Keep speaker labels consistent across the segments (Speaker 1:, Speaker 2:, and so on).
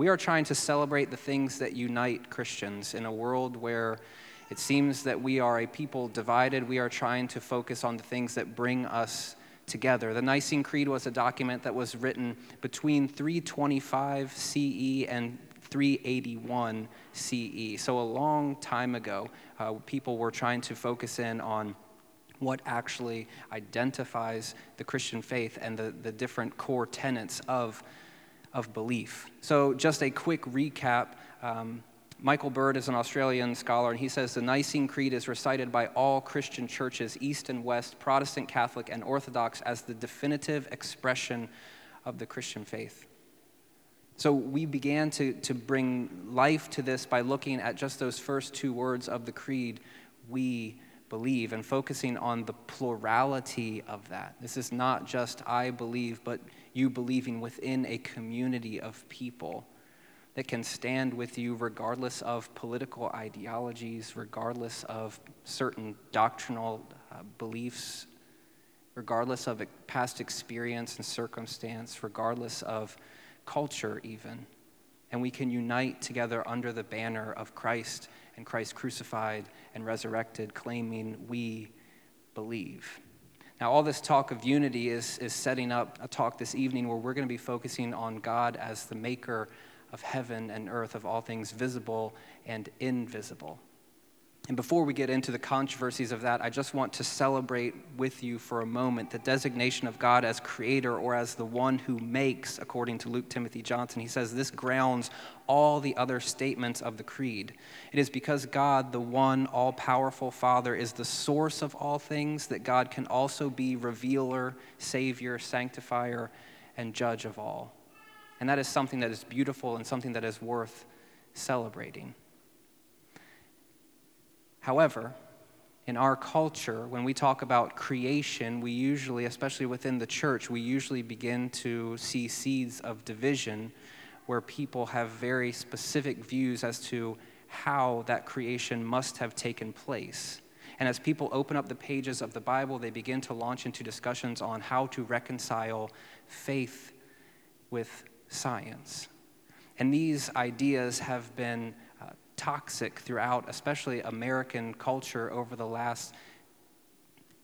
Speaker 1: We are trying to celebrate the things that unite Christians in a world where it seems that we are a people divided. We are trying to focus on the things that bring us together. The Nicene Creed was a document that was written between 325 CE and 381 CE. So, a long time ago, uh, people were trying to focus in on what actually identifies the Christian faith and the, the different core tenets of, of belief. So, just a quick recap. Um, Michael Bird is an Australian scholar, and he says the Nicene Creed is recited by all Christian churches, East and West, Protestant, Catholic, and Orthodox, as the definitive expression of the Christian faith. So we began to, to bring life to this by looking at just those first two words of the creed, we believe, and focusing on the plurality of that. This is not just I believe, but you believing within a community of people that can stand with you regardless of political ideologies, regardless of certain doctrinal uh, beliefs, regardless of past experience and circumstance, regardless of culture, even. And we can unite together under the banner of Christ and Christ crucified and resurrected, claiming we believe. Now, all this talk of unity is, is setting up a talk this evening where we're going to be focusing on God as the maker of heaven and earth, of all things visible and invisible. And before we get into the controversies of that, I just want to celebrate with you for a moment the designation of God as creator or as the one who makes, according to Luke Timothy Johnson. He says this grounds all the other statements of the creed. It is because God, the one all powerful Father, is the source of all things that God can also be revealer, savior, sanctifier, and judge of all. And that is something that is beautiful and something that is worth celebrating. However, in our culture, when we talk about creation, we usually, especially within the church, we usually begin to see seeds of division where people have very specific views as to how that creation must have taken place. And as people open up the pages of the Bible, they begin to launch into discussions on how to reconcile faith with science. And these ideas have been uh, toxic throughout, especially American culture, over the last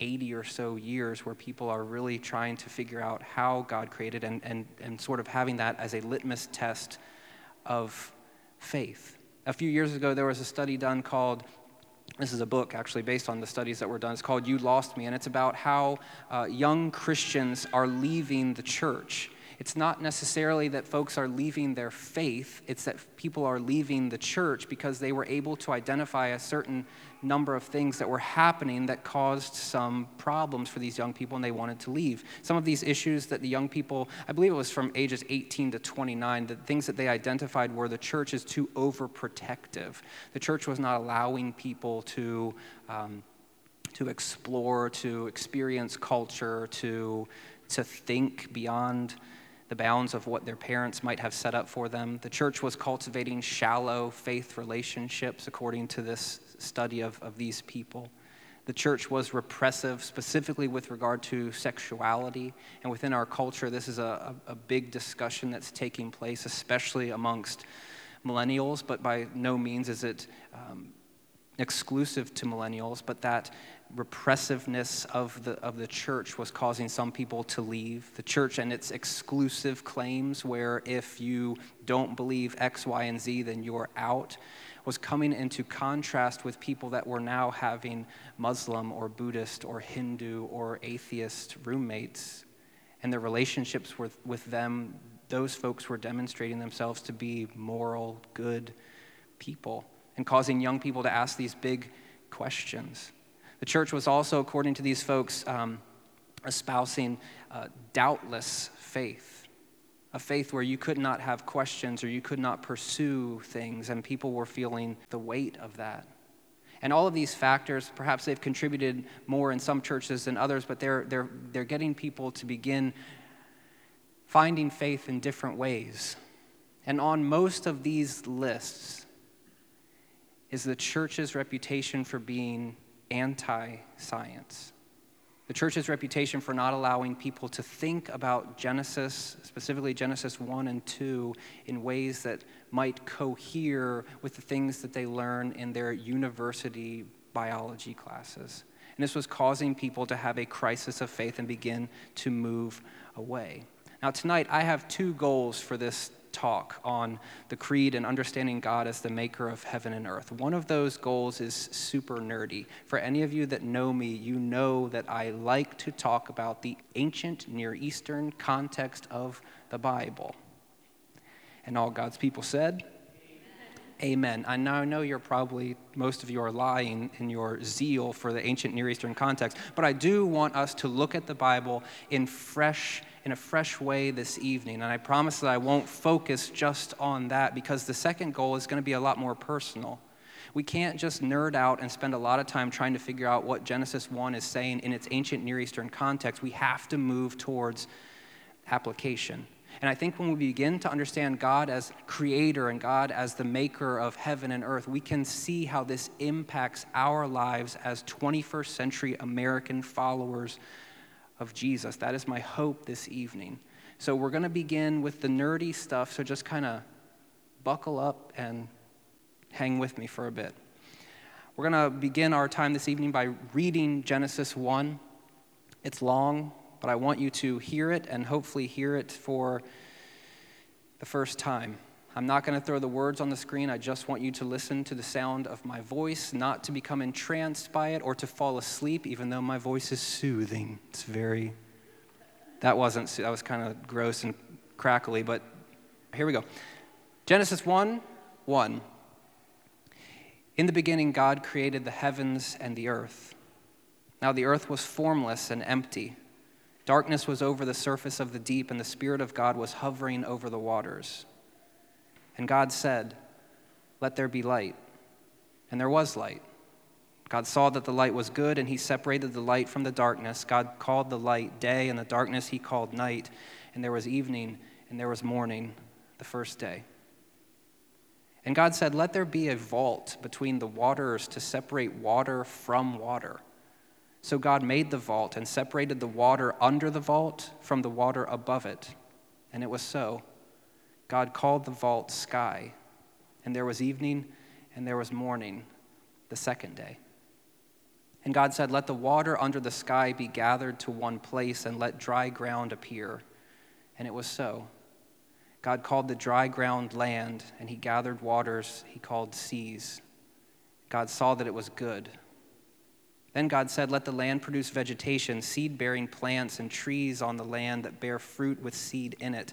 Speaker 1: 80 or so years, where people are really trying to figure out how God created and, and, and sort of having that as a litmus test of faith. A few years ago, there was a study done called this is a book actually based on the studies that were done. It's called You Lost Me, and it's about how uh, young Christians are leaving the church it's not necessarily that folks are leaving their faith, it's that people are leaving the church because they were able to identify a certain number of things that were happening that caused some problems for these young people and they wanted to leave. Some of these issues that the young people, I believe it was from ages 18 to 29, the things that they identified were the church is too overprotective. The church was not allowing people to. Um, to explore, to experience culture, to, to think beyond the bounds of what their parents might have set up for them. The church was cultivating shallow faith relationships, according to this study of, of these people. The church was repressive, specifically with regard to sexuality. And within our culture, this is a, a, a big discussion that's taking place, especially amongst millennials, but by no means is it um, exclusive to millennials, but that repressiveness of the, of the church was causing some people to leave. The church and its exclusive claims, where if you don't believe X, Y, and Z, then you're out, was coming into contrast with people that were now having Muslim or Buddhist or Hindu or atheist roommates. And their relationships with, with them, those folks were demonstrating themselves to be moral, good people and causing young people to ask these big questions. The church was also, according to these folks, um, espousing uh, doubtless faith, a faith where you could not have questions or you could not pursue things, and people were feeling the weight of that. And all of these factors, perhaps they've contributed more in some churches than others, but they're, they're, they're getting people to begin finding faith in different ways. And on most of these lists is the church's reputation for being anti science. The church's reputation for not allowing people to think about Genesis, specifically Genesis 1 and 2, in ways that might cohere with the things that they learn in their university biology classes. And this was causing people to have a crisis of faith and begin to move away. Now, tonight, I have two goals for this talk on the creed and understanding God as the maker of heaven and earth. One of those goals is super nerdy. For any of you that know me, you know that I like to talk about the ancient Near Eastern context of the Bible. And all God's people said, Amen. I now know you're probably, most of you are lying in your zeal for the ancient Near Eastern context, but I do want us to look at the Bible in fresh in a fresh way this evening. And I promise that I won't focus just on that because the second goal is going to be a lot more personal. We can't just nerd out and spend a lot of time trying to figure out what Genesis 1 is saying in its ancient Near Eastern context. We have to move towards application. And I think when we begin to understand God as creator and God as the maker of heaven and earth, we can see how this impacts our lives as 21st century American followers of Jesus. That is my hope this evening. So we're going to begin with the nerdy stuff, so just kind of buckle up and hang with me for a bit. We're going to begin our time this evening by reading Genesis 1. It's long, but I want you to hear it and hopefully hear it for the first time. I'm not going to throw the words on the screen. I just want you to listen to the sound of my voice, not to become entranced by it or to fall asleep, even though my voice is soothing. It's very, that wasn't, that was kind of gross and crackly, but here we go. Genesis 1 1. In the beginning, God created the heavens and the earth. Now the earth was formless and empty. Darkness was over the surface of the deep, and the Spirit of God was hovering over the waters. And God said, Let there be light. And there was light. God saw that the light was good, and he separated the light from the darkness. God called the light day, and the darkness he called night. And there was evening, and there was morning, the first day. And God said, Let there be a vault between the waters to separate water from water. So God made the vault and separated the water under the vault from the water above it. And it was so. God called the vault sky, and there was evening and there was morning the second day. And God said, Let the water under the sky be gathered to one place, and let dry ground appear. And it was so. God called the dry ground land, and he gathered waters he called seas. God saw that it was good. Then God said, Let the land produce vegetation, seed bearing plants, and trees on the land that bear fruit with seed in it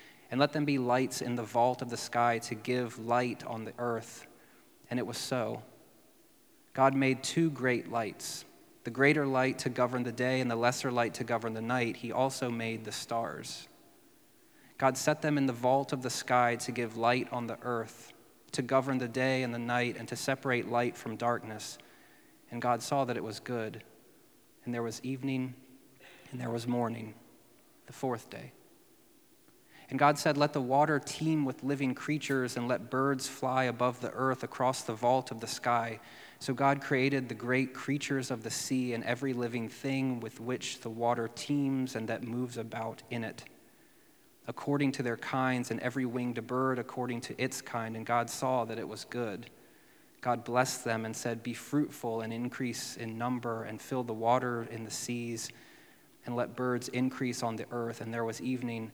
Speaker 1: and let them be lights in the vault of the sky to give light on the earth. And it was so. God made two great lights the greater light to govern the day and the lesser light to govern the night. He also made the stars. God set them in the vault of the sky to give light on the earth, to govern the day and the night, and to separate light from darkness. And God saw that it was good. And there was evening, and there was morning, the fourth day. And God said, Let the water teem with living creatures, and let birds fly above the earth across the vault of the sky. So God created the great creatures of the sea and every living thing with which the water teems and that moves about in it, according to their kinds, and every winged bird according to its kind. And God saw that it was good. God blessed them and said, Be fruitful and increase in number, and fill the water in the seas, and let birds increase on the earth. And there was evening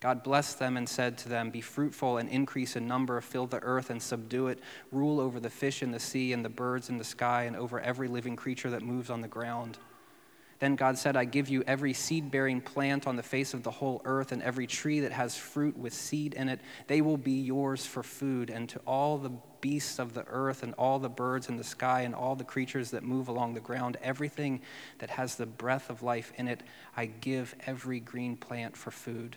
Speaker 1: God blessed them and said to them, Be fruitful and increase in number, fill the earth and subdue it, rule over the fish in the sea and the birds in the sky, and over every living creature that moves on the ground. Then God said, I give you every seed bearing plant on the face of the whole earth, and every tree that has fruit with seed in it. They will be yours for food, and to all the beasts of the earth, and all the birds in the sky, and all the creatures that move along the ground, everything that has the breath of life in it, I give every green plant for food.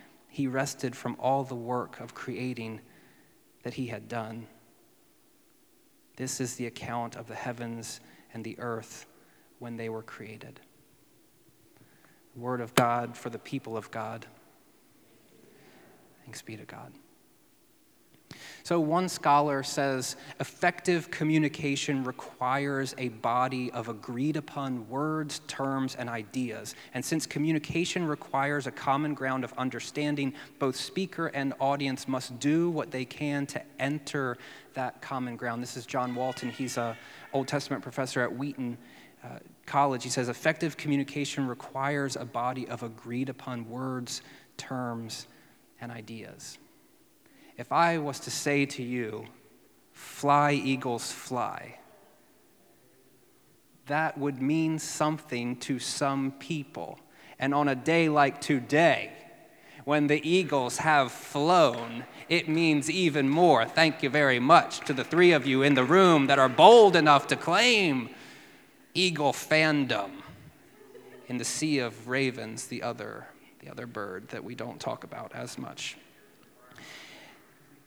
Speaker 1: he rested from all the work of creating that he had done. This is the account of the heavens and the earth when they were created. Word of God for the people of God. Thanks be to God. So, one scholar says effective communication requires a body of agreed upon words, terms, and ideas. And since communication requires a common ground of understanding, both speaker and audience must do what they can to enter that common ground. This is John Walton. He's a Old Testament professor at Wheaton uh, College. He says effective communication requires a body of agreed upon words, terms, and ideas. If I was to say to you, fly, eagles, fly, that would mean something to some people. And on a day like today, when the eagles have flown, it means even more. Thank you very much to the three of you in the room that are bold enough to claim eagle fandom in the sea of ravens, the other, the other bird that we don't talk about as much.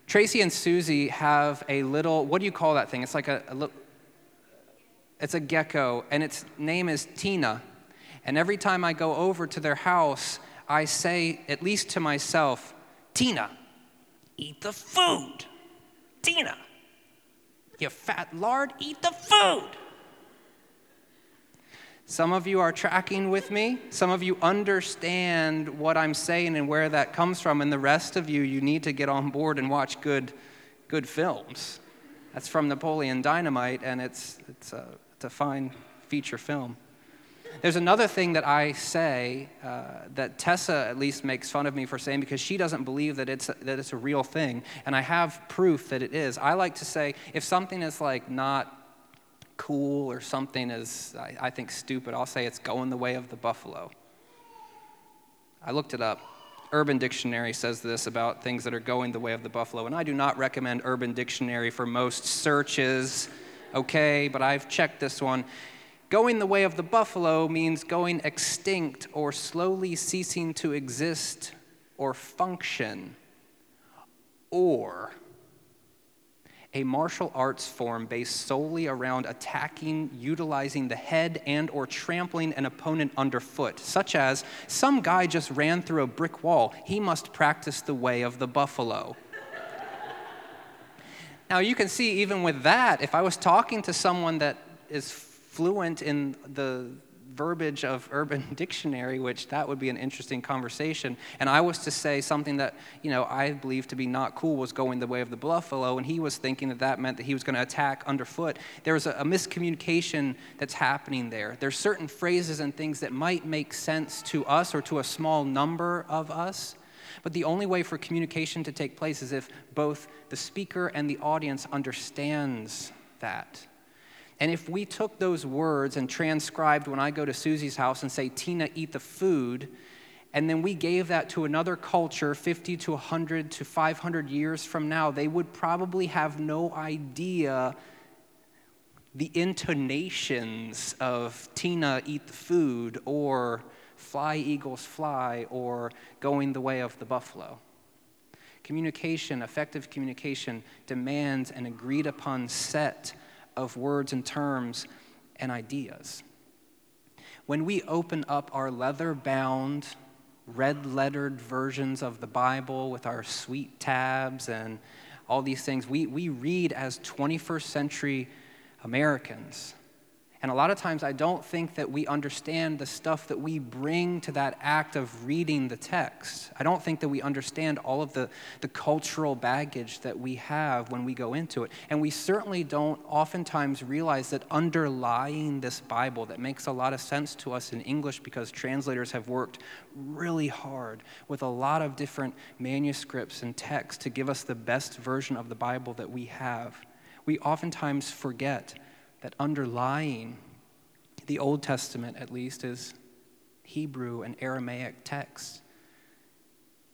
Speaker 1: Tracy and Susie have a little, what do you call that thing? It's like a, a little, it's a gecko, and its name is Tina. And every time I go over to their house, I say, at least to myself, Tina, eat the food. Tina, you fat lard, eat the food. Some of you are tracking with me. Some of you understand what I'm saying and where that comes from. And the rest of you, you need to get on board and watch good, good films. That's from Napoleon Dynamite, and it's, it's, a, it's a fine feature film. There's another thing that I say uh, that Tessa at least makes fun of me for saying because she doesn't believe that it's, a, that it's a real thing. And I have proof that it is. I like to say if something is like not cool or something is, I, I think, stupid, I'll say it's going the way of the buffalo. I looked it up. Urban Dictionary says this about things that are going the way of the buffalo, and I do not recommend Urban Dictionary for most searches, okay, but I've checked this one. Going the way of the buffalo means going extinct or slowly ceasing to exist or function, or a martial arts form based solely around attacking utilizing the head and or trampling an opponent underfoot such as some guy just ran through a brick wall. He must practice the way of the buffalo. Now you can see even with that if i was talking to someone that is fluent in the verbiage of Urban Dictionary, which that would be an interesting conversation. And I was to say something that, you know, I believe to be not cool was going the way of the buffalo, and he was thinking that that meant that he was going to attack underfoot. There's a, a miscommunication that's happening there. There's certain phrases and things that might make sense to us or to a small number of us. But the only way for communication to take place is if both the speaker and the audience understands that. And if we took those words and transcribed when I go to Susie's house and say, Tina, eat the food, and then we gave that to another culture 50 to 100 to 500 years from now, they would probably have no idea the intonations of Tina, eat the food, or fly, eagles, fly, or going the way of the buffalo. Communication, effective communication, demands an agreed upon set of words and terms and ideas. When we open up our leather bound, red lettered versions of the Bible with our sweet tabs and all these things, we, we read as 21st century Americans. And a lot of times, I don't think that we understand the stuff that we bring to that act of reading the text. I don't think that we understand all of the, the cultural baggage that we have when we go into it. And we certainly don't oftentimes realize that underlying this Bible, that makes a lot of sense to us in English because translators have worked really hard with a lot of different manuscripts and texts to give us the best version of the Bible that we have. We oftentimes forget that underlying the Old Testament, at least, is Hebrew and Aramaic texts.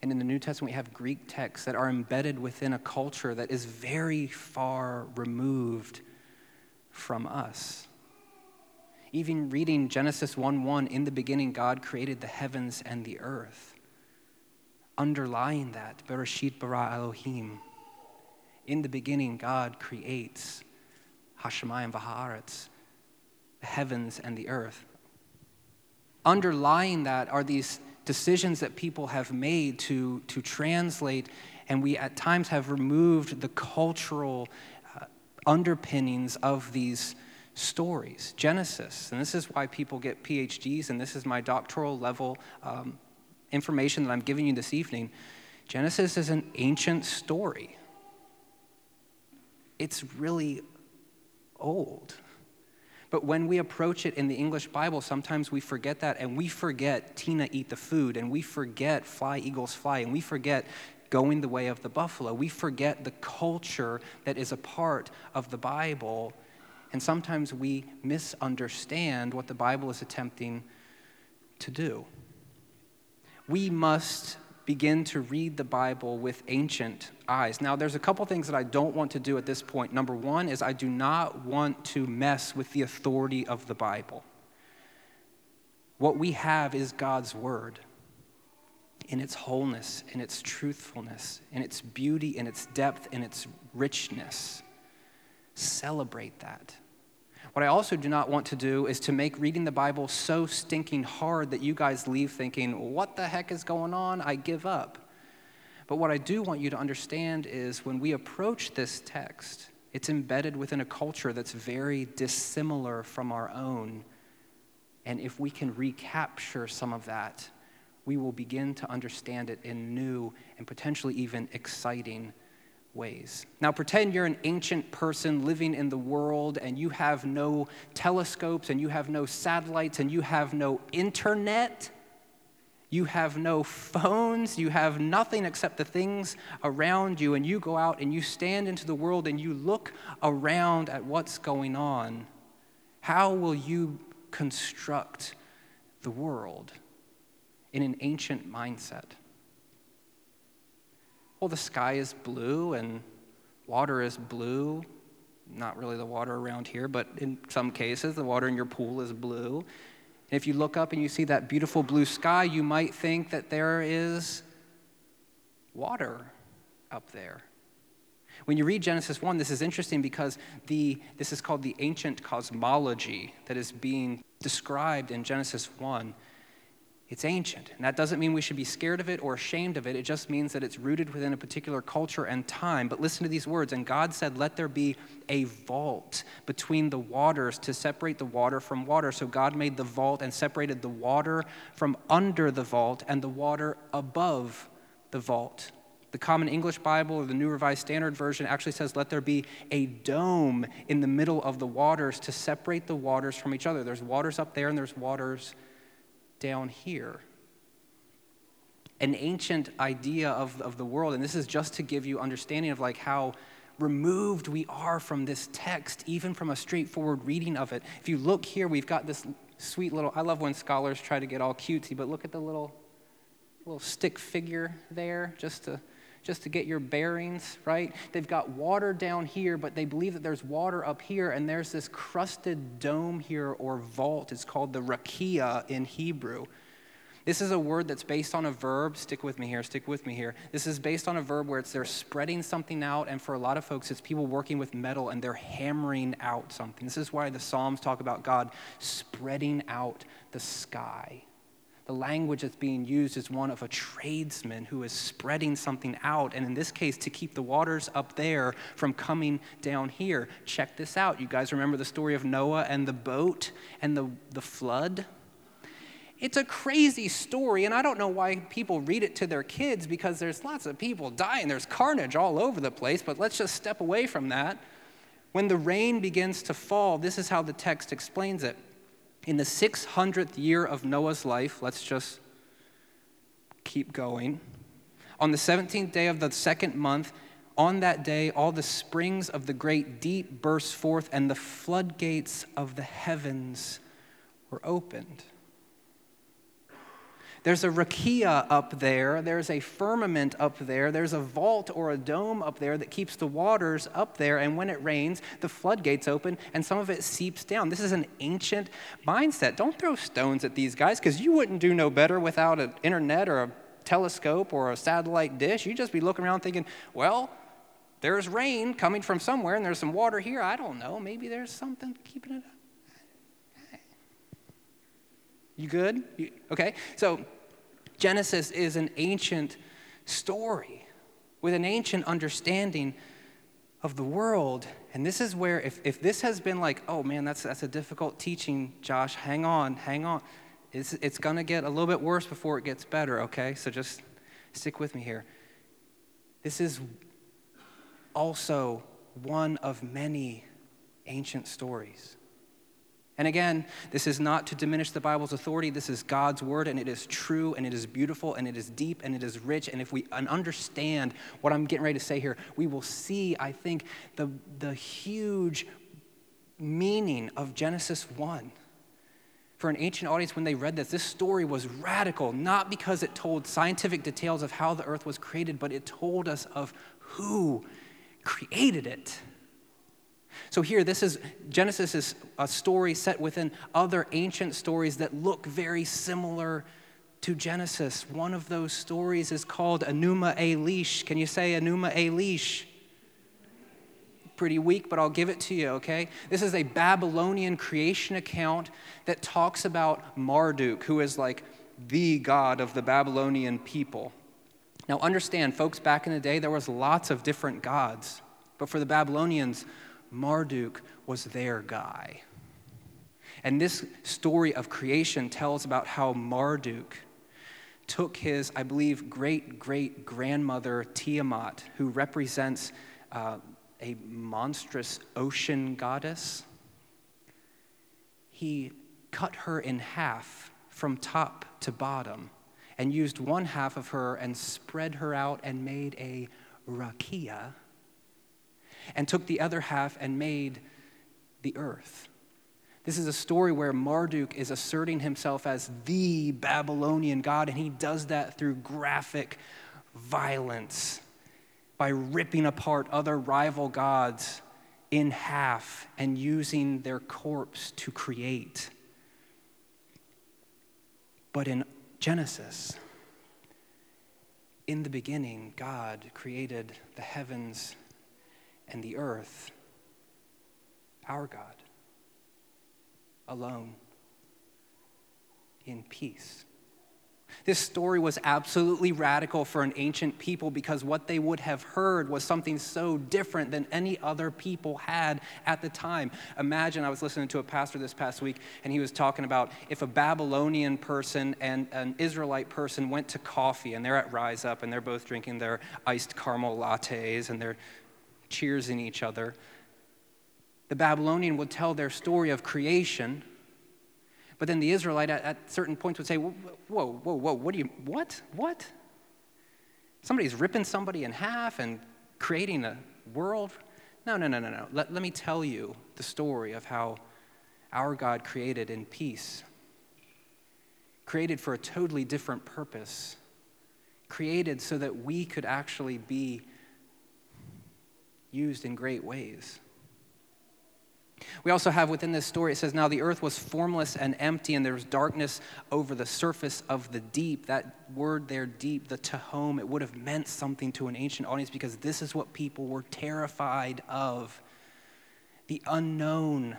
Speaker 1: And in the New Testament, we have Greek texts that are embedded within a culture that is very far removed from us. Even reading Genesis 1 1, in the beginning, God created the heavens and the earth. Underlying that, Bereshit bara Elohim. In the beginning, God creates Hashemayim v'haaretz, the heavens and the earth. Underlying that are these decisions that people have made to, to translate, and we at times have removed the cultural uh, underpinnings of these stories. Genesis, and this is why people get PhDs, and this is my doctoral level um, information that I'm giving you this evening. Genesis is an ancient story. It's really old. But when we approach it in the English Bible, sometimes we forget that and we forget Tina eat the food and we forget fly, eagles fly, and we forget going the way of the buffalo. We forget the culture that is a part of the Bible. And sometimes we misunderstand what the Bible is attempting to do. We must begin to read the Bible with ancient eyes. Now, there's a couple things that I don't want to do at this point. Number one is I do not want to mess with the authority of the Bible. What we have is God's Word in its wholeness, in its truthfulness, in its beauty, in its depth, in its richness. Celebrate that. What I also do not want to do is to make reading the Bible so stinking hard that you guys leave thinking, what the heck is going on? I give up. But what I do want you to understand is when we approach this text, it's embedded within a culture that's very dissimilar from our own. And if we can recapture some of that, we will begin to understand it in new and potentially even exciting ways. Now, pretend you're an ancient person living in the world and you have no telescopes and you have no satellites and you have no internet. You have no phones, you have nothing except the things around you, and you go out and you stand into the world and you look around at what's going on. How will you construct the world in an ancient mindset? Well, the sky is blue and water is blue. Not really the water around here, but in some cases, the water in your pool is blue. And if you look up and you see that beautiful blue sky, you might think that there is water up there. When you read Genesis 1, this is interesting because the, this is called the ancient cosmology that is being described in Genesis 1. It's ancient. And that doesn't mean we should be scared of it or ashamed of it. It just means that it's rooted within a particular culture and time. But listen to these words. And God said, Let there be a vault between the waters to separate the water from water. So God made the vault and separated the water from under the vault and the water above the vault. The Common English Bible or the New Revised Standard Version actually says, Let there be a dome in the middle of the waters to separate the waters from each other. There's waters up there and there's waters down here. An ancient idea of, of the world, and this is just to give you understanding of like how removed we are from this text, even from a straightforward reading of it. If you look here, we've got this sweet little, I love when scholars try to get all cutesy, but look at the little, little stick figure there, just to just to get your bearings, right? They've got water down here, but they believe that there's water up here, and there's this crusted dome here or vault. It's called the rakia in Hebrew. This is a word that's based on a verb. Stick with me here, stick with me here. This is based on a verb where it's they're spreading something out, and for a lot of folks, it's people working with metal and they're hammering out something. This is why the Psalms talk about God spreading out the sky. The language that's being used is one of a tradesman who is spreading something out, and in this case, to keep the waters up there from coming down here. Check this out. You guys remember the story of Noah and the boat and the, the flood? It's a crazy story, and I don't know why people read it to their kids because there's lots of people dying. There's carnage all over the place, but let's just step away from that. When the rain begins to fall, this is how the text explains it. In the 600th year of Noah's life, let's just keep going. On the 17th day of the second month, on that day, all the springs of the great deep burst forth, and the floodgates of the heavens were opened. There's a rakia up there. There's a firmament up there. There's a vault or a dome up there that keeps the waters up there. And when it rains, the floodgates open and some of it seeps down. This is an ancient mindset. Don't throw stones at these guys because you wouldn't do no better without an internet or a telescope or a satellite dish. You'd just be looking around thinking, well, there's rain coming from somewhere and there's some water here. I don't know. Maybe there's something keeping it up. You good? You, okay. So Genesis is an ancient story with an ancient understanding of the world. And this is where, if, if this has been like, oh man, that's, that's a difficult teaching, Josh, hang on, hang on. It's, it's going to get a little bit worse before it gets better, okay? So just stick with me here. This is also one of many ancient stories. And again, this is not to diminish the Bible's authority. This is God's word, and it is true, and it is beautiful, and it is deep, and it is rich. And if we understand what I'm getting ready to say here, we will see, I think, the, the huge meaning of Genesis 1 for an ancient audience when they read this, this story was radical, not because it told scientific details of how the earth was created, but it told us of who created it. So here, this is Genesis is a story set within other ancient stories that look very similar to Genesis. One of those stories is called Enuma Elish. Can you say Enuma Elish? Pretty weak, but I'll give it to you, okay? This is a Babylonian creation account that talks about Marduk, who is like the god of the Babylonian people. Now, understand, folks, back in the day, there was lots of different gods. But for the Babylonians, Marduk was their guy. And this story of creation tells about how Marduk took his, I believe, great great grandmother Tiamat, who represents uh, a monstrous ocean goddess. He cut her in half from top to bottom and used one half of her and spread her out and made a rakia and took the other half and made the earth. This is a story where Marduk is asserting himself as the Babylonian god, and he does that through graphic violence by ripping apart other rival gods in half and using their corpse to create. But in Genesis, in the beginning, God created the heavens and the earth, our God, alone, in peace. This story was absolutely radical for an ancient people because what they would have heard was something so different than any other people had at the time. Imagine, I was listening to a pastor this past week, and he was talking about if a Babylonian person and an Israelite person went to coffee and they're at Rise Up and they're both drinking their iced caramel lattes and they're cheersing each other. The Babylonian would tell their story of creation, but then the Israelite at, at certain points would say, Whoa, whoa, whoa, what do you, what? What? Somebody's ripping somebody in half and creating a world? No, no, no, no, no. Let, let me tell you the story of how our God created in peace, created for a totally different purpose, created so that we could actually be used in great ways. We also have within this story, it says, Now the earth was formless and empty, and there was darkness over the surface of the deep. That word there, deep, the tehom, it would have meant something to an ancient audience because this is what people were terrified of the unknown,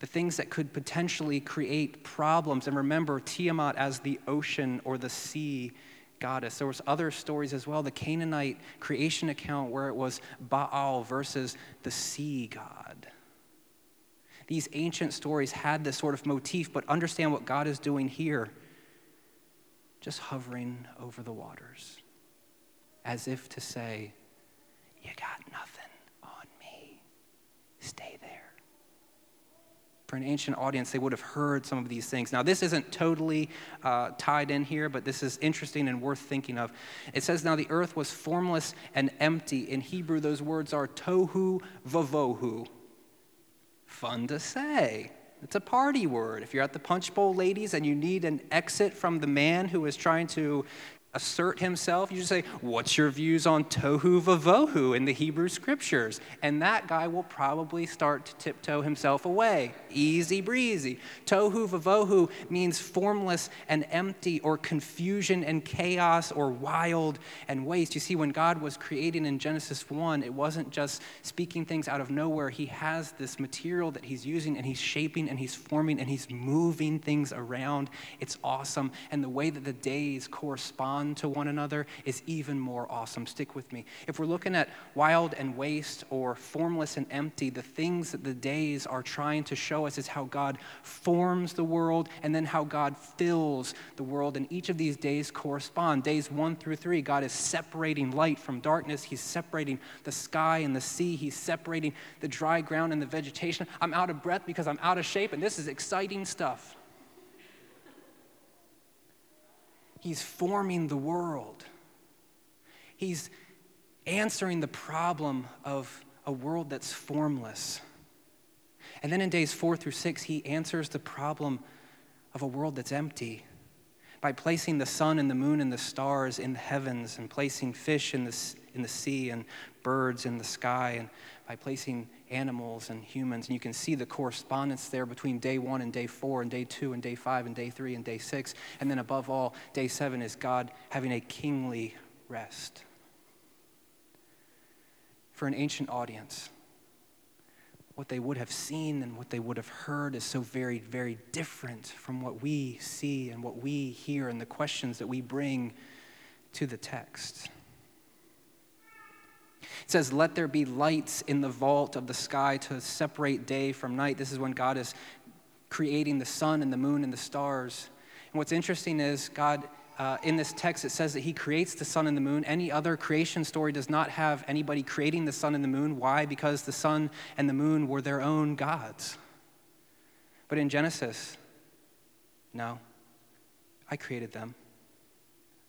Speaker 1: the things that could potentially create problems. And remember, Tiamat as the ocean or the sea goddess. There was other stories as well, the Canaanite creation account where it was Baal versus the sea god. These ancient stories had this sort of motif, but understand what God is doing here just hovering over the waters, as if to say, You got nothing on me. Stay there. For an ancient audience, they would have heard some of these things. Now, this isn't totally uh, tied in here, but this is interesting and worth thinking of. It says, Now the earth was formless and empty. In Hebrew, those words are tohu vavohu Fun to say. It's a party word. If you're at the punch bowl, ladies, and you need an exit from the man who is trying to assert himself, you just say, What's your views on tohu vavohu in the Hebrew scriptures? And that guy will probably start to tiptoe himself away. Easy breezy. Tohu vavohu means formless and empty, or confusion and chaos, or wild and waste. You see, when God was creating in Genesis 1, it wasn't just speaking things out of nowhere. He has this material that He's using, and He's shaping, and He's forming, and He's moving things around. It's awesome. And the way that the days correspond to one another is even more awesome. Stick with me. If we're looking at wild and waste or formless and empty, the things that the days are trying to show us is how God forms the world and then how God fills the world. And each of these days correspond. Days one through three, God is separating light from darkness. He's separating the sky and the sea. He's separating the dry ground and the vegetation. I'm out of breath because I'm out of shape, and this is exciting stuff. He's forming the world. He's answering the problem of a world that's formless. And then in days four through six, he answers the problem of a world that's empty by placing the sun and the moon and the stars in the heavens and placing fish in the, in the sea and birds in the sky and by placing animals and humans. And you can see the correspondence there between day one and day four, and day two and day five, and day three and day six. And then above all, day seven is God having a kingly rest. For an ancient audience, what they would have seen and what they would have heard is so very, very different from what we see and what we hear and the questions that we bring to the text. It says, Let there be lights in the vault of the sky to separate day from night. This is when God is creating the sun and the moon and the stars. And what's interesting is, God, uh, in this text, it says that He creates the sun and the moon. Any other creation story does not have anybody creating the sun and the moon. Why? Because the sun and the moon were their own gods. But in Genesis, no, I created them,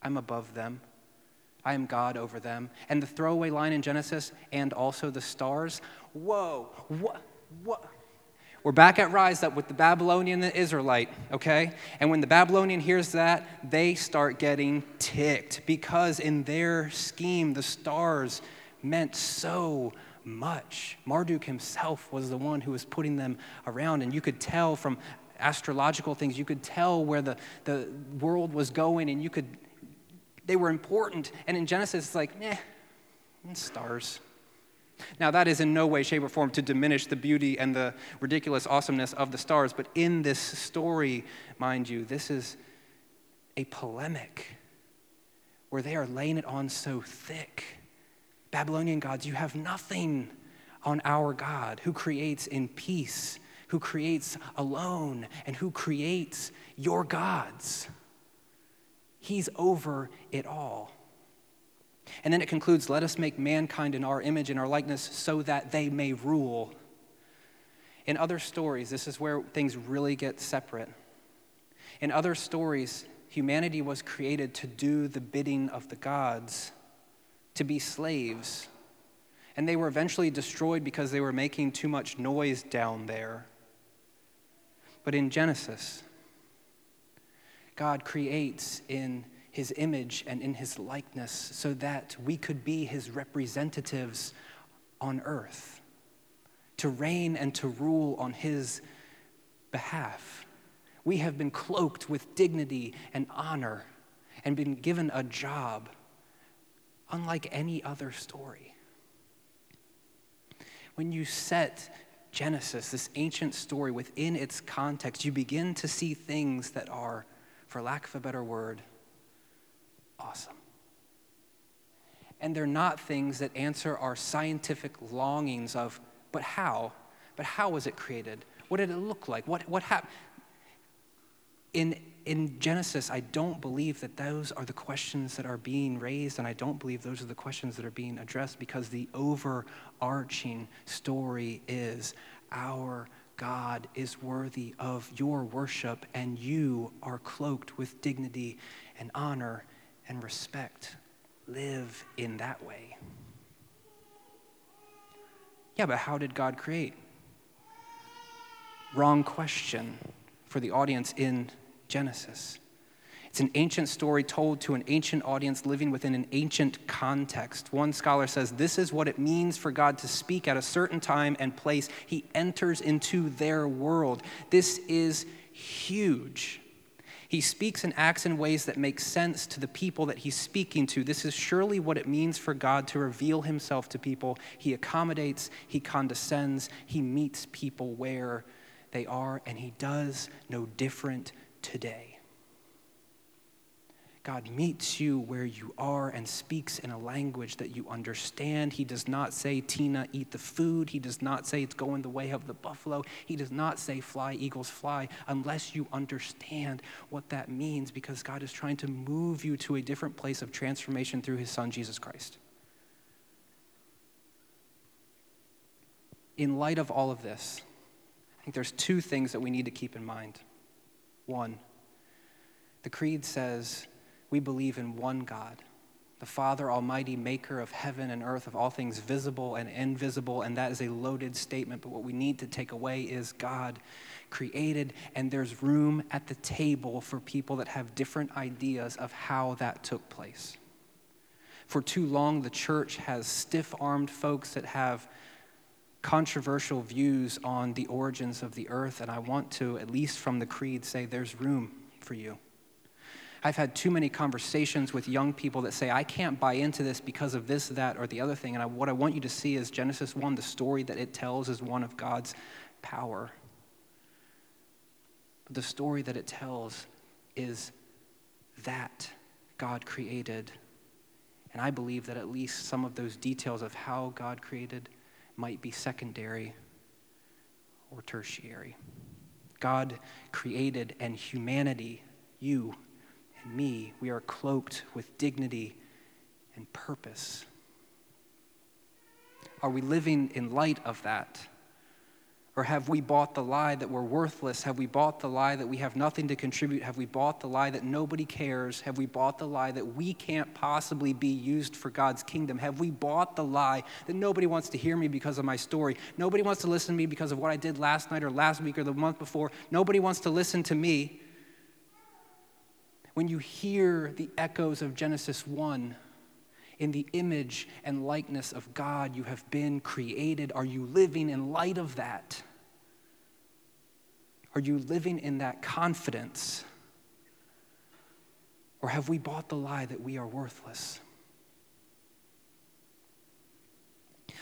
Speaker 1: I'm above them. I am God over them. And the throwaway line in Genesis, and also the stars. Whoa, what? What? We're back at Rise Up with the Babylonian and the Israelite, okay? And when the Babylonian hears that, they start getting ticked because in their scheme, the stars meant so much. Marduk himself was the one who was putting them around, and you could tell from astrological things, you could tell where the, the world was going, and you could they were important. And in Genesis, it's like, eh, stars. Now, that is in no way, shape, or form to diminish the beauty and the ridiculous awesomeness of the stars, but in this story, mind you, this is a polemic where they are laying it on so thick. Babylonian gods, you have nothing on our God who creates in peace, who creates alone, and who creates your gods. He's over it all. And then it concludes let us make mankind in our image and our likeness so that they may rule. In other stories, this is where things really get separate. In other stories, humanity was created to do the bidding of the gods, to be slaves. And they were eventually destroyed because they were making too much noise down there. But in Genesis, God creates in his image and in his likeness so that we could be his representatives on earth, to reign and to rule on his behalf. We have been cloaked with dignity and honor and been given a job unlike any other story. When you set Genesis, this ancient story, within its context, you begin to see things that are, for lack of a better word, awesome. And they're not things that answer our scientific longings of, but how? But how was it created? What did it look like? What, what happened? In, in Genesis, I don't believe that those are the questions that are being raised, and I don't believe those are the questions that are being addressed because the overarching story is our God is worthy of your worship, and you are cloaked with dignity and honor and respect. Live in that way. Yeah, but how did God create? Wrong question for the audience in Genesis. It's an ancient story told to an ancient audience living within an ancient context. One scholar says this is what it means for God to speak at a certain time and place. He enters into their world. This is huge. He speaks and acts in ways that make sense to the people that he's speaking to. This is surely what it means for God to reveal himself to people. He accommodates, he condescends, he meets people where they are, and he does no different today. God meets you where you are and speaks in a language that you understand. He does not say, Tina, eat the food. He does not say, it's going the way of the buffalo. He does not say, fly, eagles, fly, unless you understand what that means because God is trying to move you to a different place of transformation through his son, Jesus Christ. In light of all of this, I think there's two things that we need to keep in mind. One, the Creed says, we believe in one God, the Father Almighty, maker of heaven and earth, of all things visible and invisible. And that is a loaded statement. But what we need to take away is God created, and there's room at the table for people that have different ideas of how that took place. For too long, the church has stiff armed folks that have controversial views on the origins of the earth. And I want to, at least from the creed, say there's room for you. I've had too many conversations with young people that say, I can't buy into this because of this, that, or the other thing. And I, what I want you to see is Genesis 1, the story that it tells is one of God's power. The story that it tells is that God created. And I believe that at least some of those details of how God created might be secondary or tertiary. God created, and humanity, you, me, we are cloaked with dignity and purpose. Are we living in light of that? Or have we bought the lie that we're worthless? Have we bought the lie that we have nothing to contribute? Have we bought the lie that nobody cares? Have we bought the lie that we can't possibly be used for God's kingdom? Have we bought the lie that nobody wants to hear me because of my story? Nobody wants to listen to me because of what I did last night or last week or the month before? Nobody wants to listen to me when you hear the echoes of Genesis 1, in the image and likeness of God you have been created, are you living in light of that? Are you living in that confidence? Or have we bought the lie that we are worthless?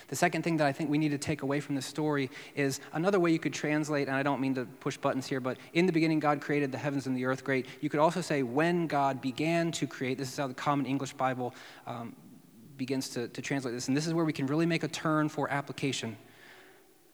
Speaker 1: The second thing that I think we need to take away from this story is another way you could translate, and I don't mean to push buttons here, but in the beginning, God created the heavens and the earth. Great. You could also say, when God began to create, this is how the Common English Bible um, begins to, to translate this, and this is where we can really make a turn for application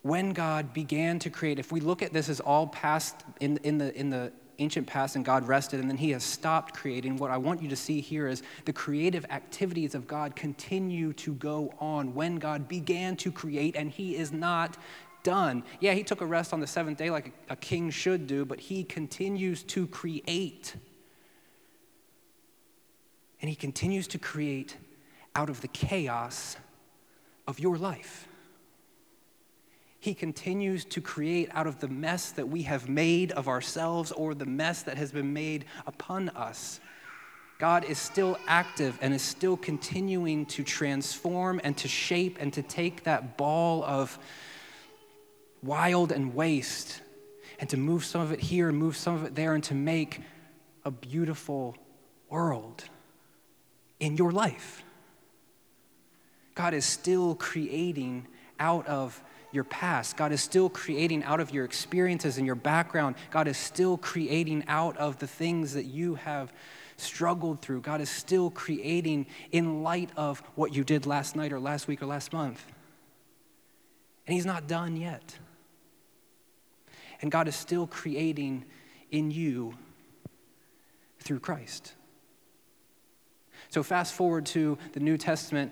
Speaker 1: when God began to create, if we look at this as all past in, in, the, in the ancient past and God rested and then he has stopped creating, what I want you to see here is the creative activities of God continue to go on when God began to create and he is not done. Yeah, he took a rest on the seventh day like a, king should do, but he continues to create. And he continues to create out of the chaos of your life. He continues to create out of the mess that we have made of ourselves or the mess that has been made upon us. God is still active and is still continuing to transform and to shape and to take that ball of wild and waste and to move some of it here and move some of it there and to make a beautiful world in your life. God is still creating out of your past. God is still creating out of your experiences and your background. God is still creating out of the things that you have struggled through. God is still creating in light of what you did last night or last week or last month. And He's not done yet. And God is still creating in you through Christ. So, fast forward to the New Testament,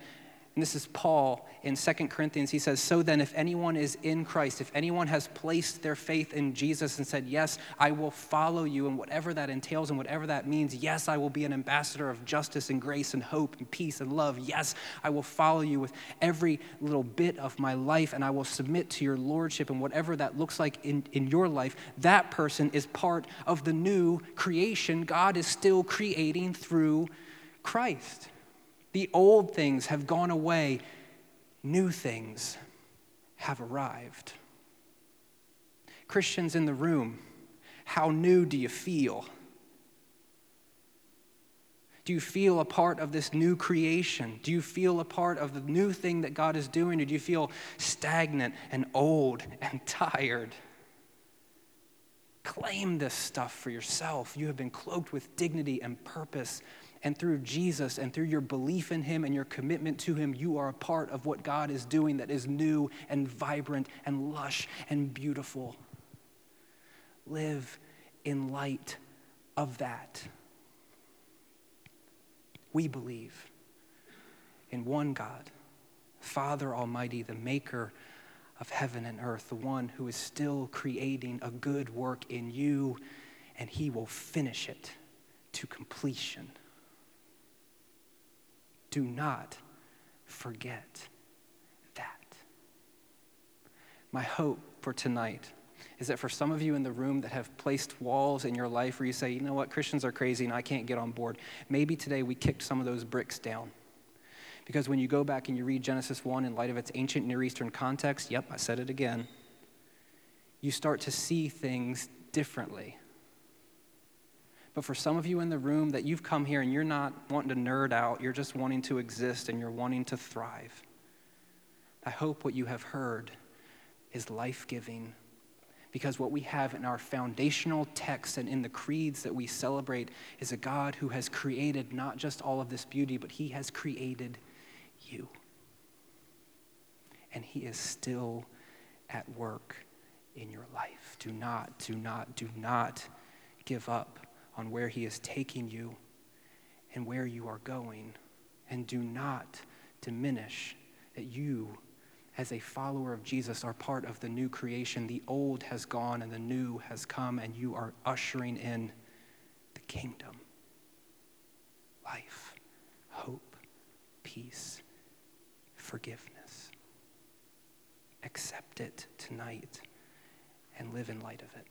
Speaker 1: and this is Paul in Second Corinthians. He says, So then, if anyone is in Christ, if anyone has placed their faith in Jesus and said, Yes, I will follow you, and whatever that entails and whatever that means, yes, I will be an ambassador of justice and grace and hope and peace and love. Yes, I will follow you with every little bit of my life, and I will submit to your lordship and whatever that looks like in, in your life. That person is part of the new creation God is still creating through Christ. The old things have gone away, new things have arrived. Christians in the room, how new do you feel? Do you feel a part of this new creation? Do you feel a part of the new thing that God is doing? Or do you feel stagnant and old and tired? Claim this stuff for yourself. You have been cloaked with dignity and purpose and through Jesus and through your belief in Him and your commitment to Him, you are a part of what God is doing that is new and vibrant and lush and beautiful. Live in light of that. We believe in one God, Father Almighty, the maker of heaven and earth, the one who is still creating a good work in you, and He will finish it to completion. Do not forget that. My hope for tonight is that for some of you in the room that have placed walls in your life where you say, you know what, Christians are crazy and I can't get on board, maybe today we kicked some of those bricks down. Because when you go back and you read Genesis 1 in light of its ancient Near Eastern context, yep, I said it again, you start to see things differently. But for some of you in the room that you've come here and you're not wanting to nerd out, you're just wanting to exist and you're wanting to thrive. I hope what you have heard is life giving. Because what we have in our foundational texts and in the creeds that we celebrate is a God who has created not just all of this beauty, but He has created you. And He is still at work in your life. Do not, do not, do not give up on where He is taking you and where you are going. And do not diminish that you, as a follower of Jesus, are part of the new creation. The old has gone and the new has come, and you are ushering in the kingdom life, hope, peace, forgiveness. Accept it tonight and live in light of it.